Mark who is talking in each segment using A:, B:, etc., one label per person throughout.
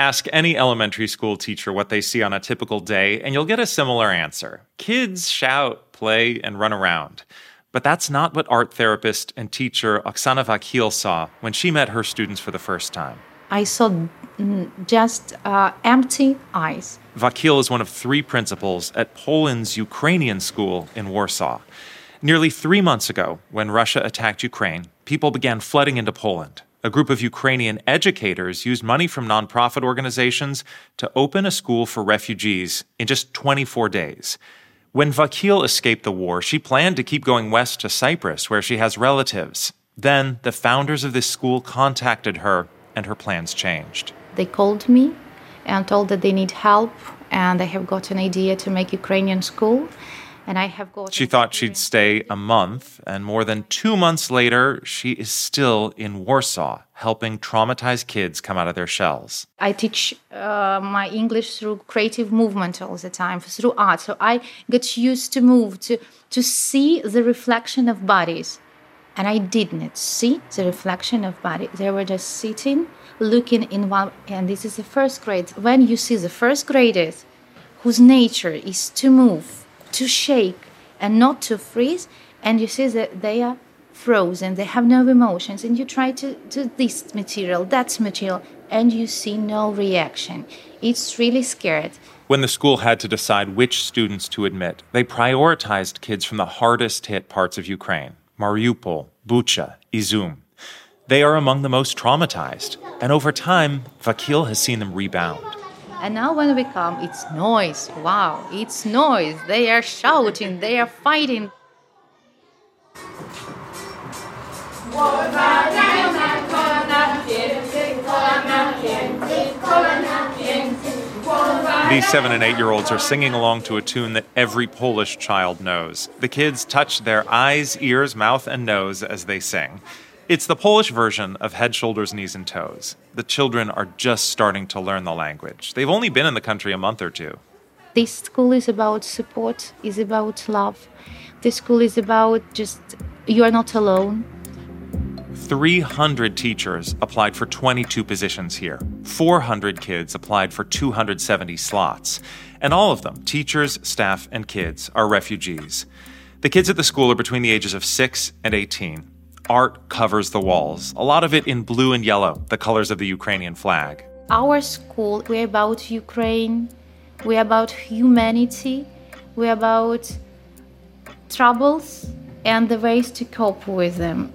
A: Ask any elementary school teacher what they see on a typical day, and you'll get a similar answer. Kids shout, play, and run around. But that's not what art therapist and teacher Oksana Vakil saw when she met her students for the first time.
B: I saw mm, just uh, empty eyes.
A: Vakil is one of three principals at Poland's Ukrainian school in Warsaw. Nearly three months ago, when Russia attacked Ukraine, people began flooding into Poland. A group of Ukrainian educators used money from nonprofit organizations to open a school for refugees in just 24 days. When Vakil escaped the war, she planned to keep going west to Cyprus, where she has relatives. Then the founders of this school contacted her and her plans changed.
B: They called me and told that they need help and they have got an idea to make Ukrainian school. And I have got.
A: She thought she'd stay a month, and more than two months later, she is still in Warsaw helping traumatized kids come out of their shells.
B: I teach uh, my English through creative movement all the time, through art. So I got used to move, to, to see the reflection of bodies and I did not see the reflection of body. They were just sitting, looking in one. And this is the first grade. When you see the first graders, whose nature is to move, to shake, and not to freeze, and you see that they are frozen, they have no emotions, and you try to do this material, that material, and you see no reaction. It's really scared.
A: When the school had to decide which students to admit, they prioritized kids from the hardest hit parts of Ukraine. Mariupol, Bucha, Izum. They are among the most traumatized, and over time, Vakil has seen them rebound.
B: And now when we come, it's noise. Wow, it's noise. They are shouting, they are fighting.
A: These seven and eight year olds are singing along to a tune that every Polish child knows. The kids touch their eyes, ears, mouth, and nose as they sing. It's the Polish version of Head, Shoulders, Knees, and Toes. The children are just starting to learn the language. They've only been in the country a month or two.
B: This school is about support, is about love. This school is about just you are not alone
A: 300 teachers applied for 22 positions here. 400 kids applied for 270 slots. And all of them, teachers, staff, and kids, are refugees. The kids at the school are between the ages of 6 and 18. Art covers the walls, a lot of it in blue and yellow, the colors of the Ukrainian flag.
B: Our school, we're about Ukraine, we're about humanity, we're about troubles and the ways to cope with them.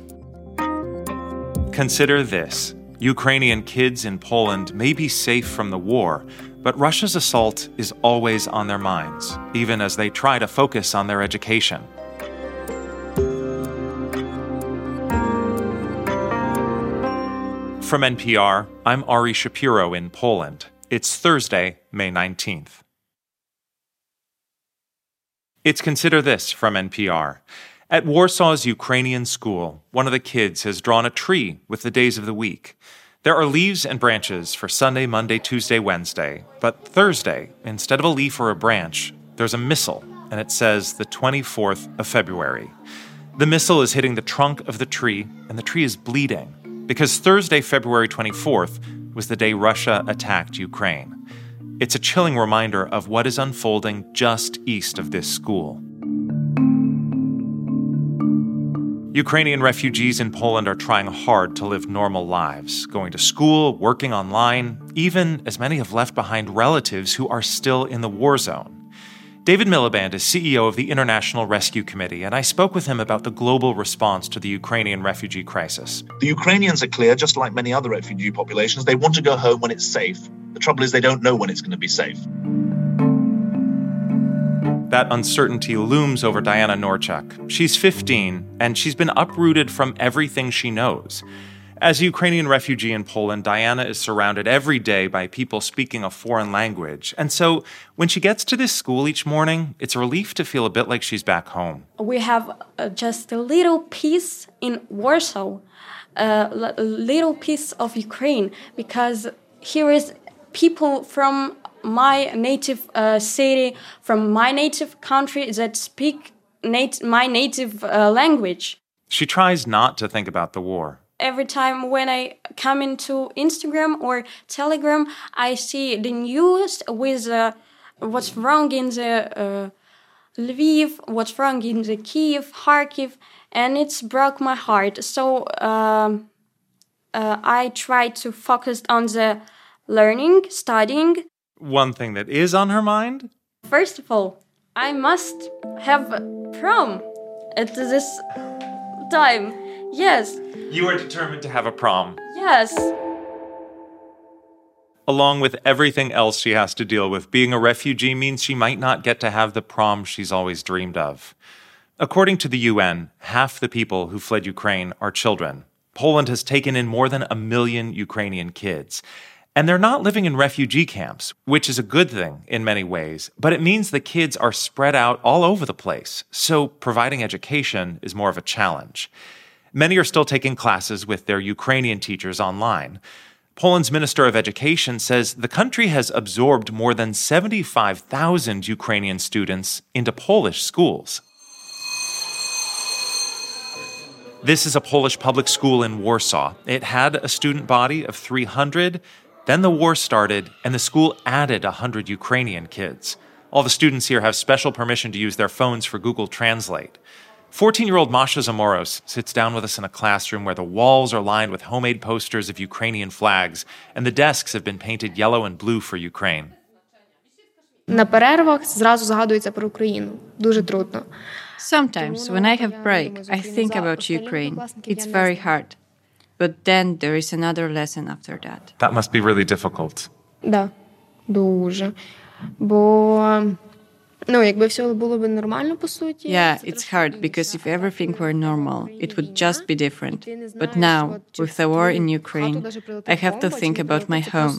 A: Consider this Ukrainian kids in Poland may be safe from the war, but Russia's assault is always on their minds, even as they try to focus on their education. From NPR, I'm Ari Shapiro in Poland. It's Thursday, May 19th. It's Consider This from NPR. At Warsaw's Ukrainian school, one of the kids has drawn a tree with the days of the week. There are leaves and branches for Sunday, Monday, Tuesday, Wednesday, but Thursday, instead of a leaf or a branch, there's a missile, and it says the 24th of February. The missile is hitting the trunk of the tree, and the tree is bleeding because Thursday, February 24th, was the day Russia attacked Ukraine. It's a chilling reminder of what is unfolding just east of this school. Ukrainian refugees in Poland are trying hard to live normal lives, going to school, working online, even as many have left behind relatives who are still in the war zone. David Miliband is CEO of the International Rescue Committee, and I spoke with him about the global response to the Ukrainian refugee crisis.
C: The Ukrainians are clear, just like many other refugee populations, they want to go home when it's safe. The trouble is, they don't know when it's going to be safe.
A: That uncertainty looms over Diana Norchuk. She's 15, and she's been uprooted from everything she knows. As a Ukrainian refugee in Poland, Diana is surrounded every day by people speaking a foreign language. And so when she gets to this school each morning, it's a relief to feel a bit like she's back home.
D: We have uh, just a little piece in Warsaw, uh, a little piece of Ukraine, because here is people from my native uh, city, from my native country that speak nat- my native uh, language.
A: She tries not to think about the war,
D: every time when I come into Instagram or Telegram, I see the news with uh, what's wrong in the uh, Lviv, what's wrong in the Kiev, Kharkiv, and it's broke my heart. So um, uh, I try to focus on the learning, studying.
A: One thing that is on her mind?
D: First of all, I must have prom at this time. Yes.
A: You are determined to have a prom.
D: Yes.
A: Along with everything else she has to deal with, being a refugee means she might not get to have the prom she's always dreamed of. According to the UN, half the people who fled Ukraine are children. Poland has taken in more than a million Ukrainian kids. And they're not living in refugee camps, which is a good thing in many ways, but it means the kids are spread out all over the place. So providing education is more of a challenge. Many are still taking classes with their Ukrainian teachers online. Poland's Minister of Education says the country has absorbed more than 75,000 Ukrainian students into Polish schools. This is a Polish public school in Warsaw. It had a student body of 300. Then the war started, and the school added 100 Ukrainian kids. All the students here have special permission to use their phones for Google Translate. 14 year old Masha Zamoros sits down with us in a classroom where the walls are lined with homemade posters of Ukrainian flags, and the desks have been painted yellow and blue for Ukraine.
E: На перервах зразу згадується про Україну. Дуже трудно.
F: Sometimes, when I have break, I think about Ukraine. It's very hard. But then there is another lesson after that.
A: That must be really difficult.
E: Да, дуже. Бо ну, якби все було б нормально по суті.
F: Yeah, it's hard because if everything were normal, it would just be different. But now, with the war in Ukraine, I have to think about my home.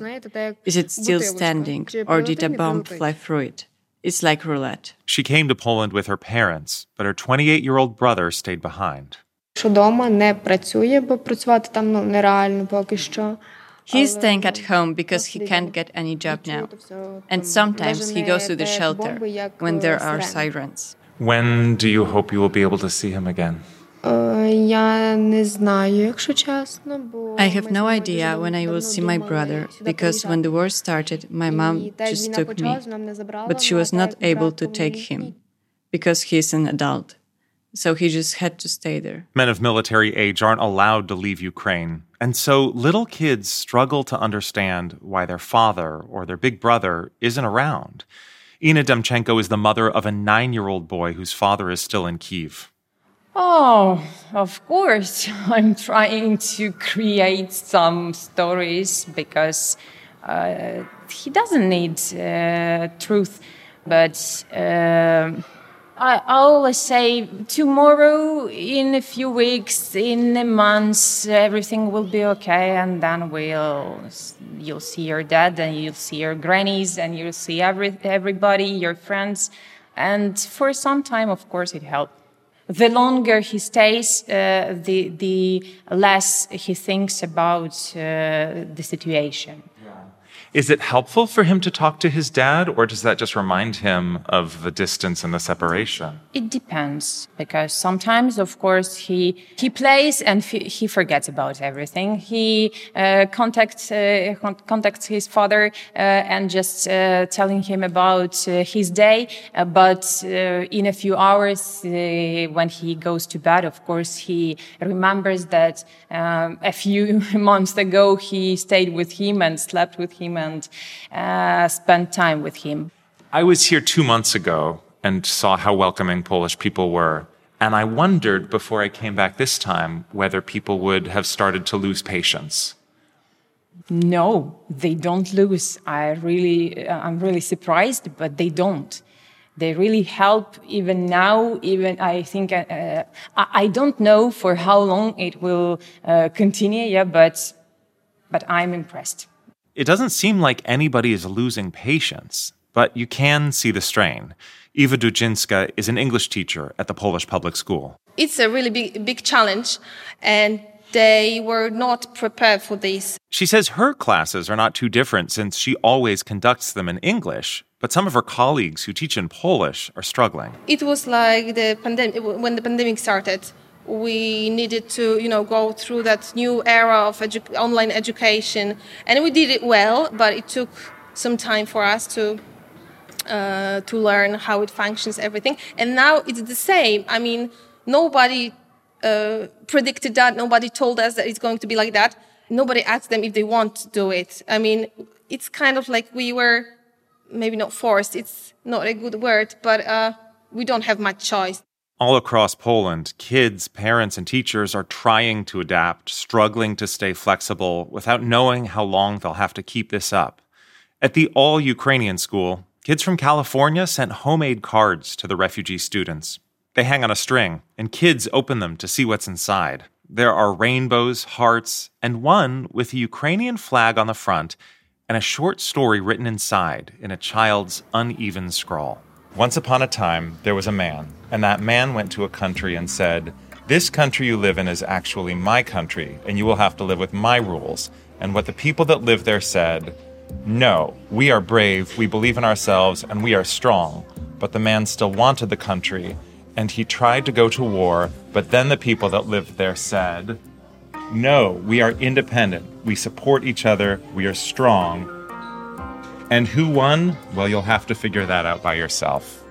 F: Is it still standing or did a bomb fly through it? It's like roulette.
A: She came to Poland with her parents, but her 28 year old brother stayed behind.
E: Що дома не працює, бо працювати там ну, нереально поки що.
F: He's staying at home because he can't get any job now. And sometimes he goes to the shelter when there are sirens.
A: When do you hope you will be able to see him again?
F: I have no idea when I will see my brother because when the war started, my mom just took me. But she was not able to take him because he is an adult. So he just had to stay there.
A: Men of military age aren't allowed to leave Ukraine, and so little kids struggle to understand why their father or their big brother isn't around. Ina Demchenko is the mother of a nine year old boy whose father is still in Kiev.
G: Oh, of course. I'm trying to create some stories because uh, he doesn't need uh, truth. But uh, I, always say tomorrow, in a few weeks, in a month, everything will be okay, and then we'll you'll see your dad, and you'll see your grannies, and you'll see every everybody, your friends, and for some time, of course, it helped the longer he stays, uh, the the less he thinks about uh, the situation.
A: Is it helpful for him to talk to his dad, or does that just remind him of the distance and the separation?
G: It depends because sometimes, of course, he he plays and he forgets about everything. He uh, contacts uh, con- contacts his father uh, and just uh, telling him about uh, his day. Uh, but in a few hours, when he goes to bed, of course, he remembers that um, a few months ago he stayed with him and slept with him and uh, spent time with him.
A: I was here two months ago and saw how welcoming Polish people were. And I wondered before I came back this time whether people would have started to lose patience.
G: No, they don't lose. I really, uh, I'm really surprised, but they don't. They really help even now. Even I think uh, uh, I, I don't know for how long it will uh, continue. Yeah, but but I'm impressed.
A: It doesn't seem like anybody is losing patience, but you can see the strain. Eva Dujinska is an English teacher at the Polish public school.
H: It's a really big, big challenge, and they were not prepared for this.
A: She says her classes are not too different since she always conducts them in English, but some of her colleagues who teach in Polish are struggling.
H: It was like the pandemic when the pandemic started. We needed to, you know, go through that new era of edu- online education, and we did it well. But it took some time for us to uh, to learn how it functions, everything. And now it's the same. I mean, nobody uh, predicted that. Nobody told us that it's going to be like that. Nobody asked them if they want to do it. I mean, it's kind of like we were maybe not forced. It's not a good word, but uh, we don't have much choice.
A: All across Poland, kids, parents, and teachers are trying to adapt, struggling to stay flexible without knowing how long they'll have to keep this up. At the all Ukrainian school, kids from California sent homemade cards to the refugee students. They hang on a string, and kids open them to see what's inside. There are rainbows, hearts, and one with a Ukrainian flag on the front and a short story written inside in a child's uneven scrawl. Once upon a time, there was a man, and that man went to a country and said, This country you live in is actually my country, and you will have to live with my rules. And what the people that live there said, No, we are brave, we believe in ourselves, and we are strong. But the man still wanted the country, and he tried to go to war, but then the people that lived there said, No, we are independent, we support each other, we are strong, and who won? Well, you'll have to figure that out by yourself.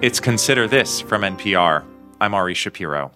A: It's Consider This from NPR. I'm Ari Shapiro.